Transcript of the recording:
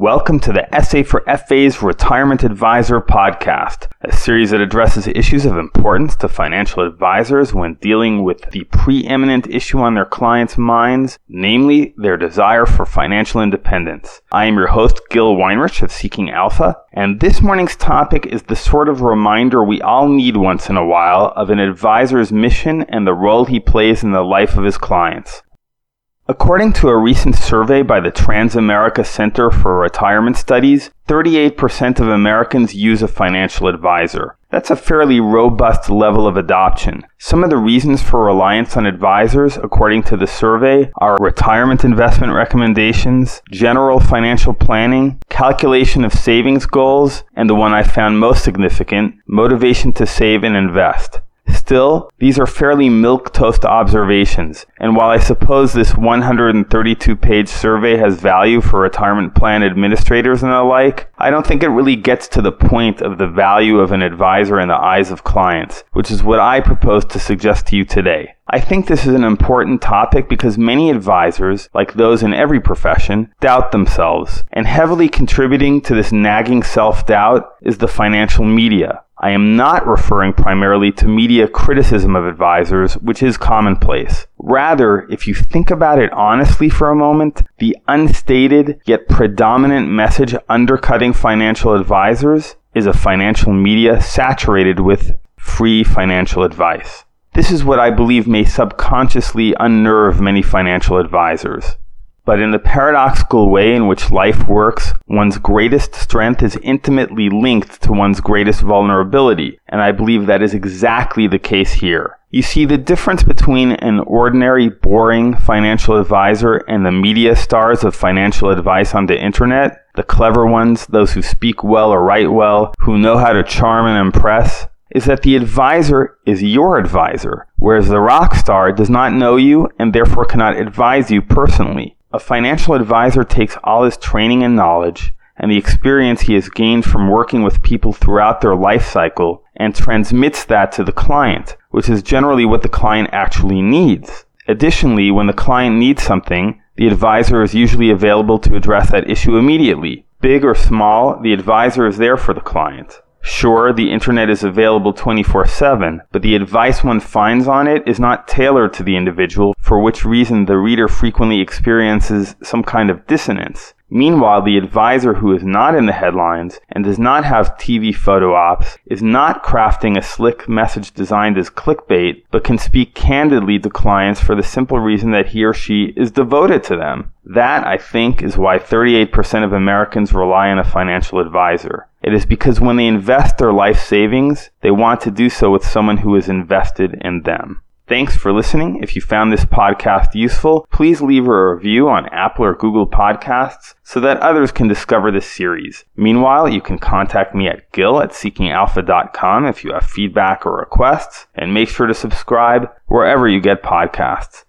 Welcome to the SA for FA's Retirement Advisor podcast, a series that addresses issues of importance to financial advisors when dealing with the preeminent issue on their clients' minds, namely their desire for financial independence. I am your host, Gil Weinrich of Seeking Alpha, and this morning's topic is the sort of reminder we all need once in a while of an advisor's mission and the role he plays in the life of his clients. According to a recent survey by the Transamerica Center for Retirement Studies, 38% of Americans use a financial advisor. That's a fairly robust level of adoption. Some of the reasons for reliance on advisors, according to the survey, are retirement investment recommendations, general financial planning, calculation of savings goals, and the one I found most significant, motivation to save and invest. Still, these are fairly milquetoast observations, and while I suppose this 132 page survey has value for retirement plan administrators and the like, I don't think it really gets to the point of the value of an advisor in the eyes of clients, which is what I propose to suggest to you today. I think this is an important topic because many advisors, like those in every profession, doubt themselves, and heavily contributing to this nagging self doubt is the financial media. I am not referring primarily to media criticism of advisors, which is commonplace. Rather, if you think about it honestly for a moment, the unstated yet predominant message undercutting financial advisors is a financial media saturated with free financial advice. This is what I believe may subconsciously unnerve many financial advisors. But in the paradoxical way in which life works, one's greatest strength is intimately linked to one's greatest vulnerability, and I believe that is exactly the case here. You see, the difference between an ordinary, boring financial advisor and the media stars of financial advice on the internet, the clever ones, those who speak well or write well, who know how to charm and impress, is that the advisor is your advisor, whereas the rock star does not know you and therefore cannot advise you personally. A financial advisor takes all his training and knowledge and the experience he has gained from working with people throughout their life cycle and transmits that to the client, which is generally what the client actually needs. Additionally, when the client needs something, the advisor is usually available to address that issue immediately. Big or small, the advisor is there for the client. Sure, the internet is available 24 7, but the advice one finds on it is not tailored to the individual, for which reason the reader frequently experiences some kind of dissonance. Meanwhile, the advisor who is not in the headlines and does not have TV photo ops is not crafting a slick message designed as clickbait, but can speak candidly to clients for the simple reason that he or she is devoted to them. That, I think, is why 38% of Americans rely on a financial advisor. It is because when they invest their life savings, they want to do so with someone who is invested in them. Thanks for listening. If you found this podcast useful, please leave a review on Apple or Google Podcasts so that others can discover this series. Meanwhile, you can contact me at gil at seekingalpha.com if you have feedback or requests, and make sure to subscribe wherever you get podcasts.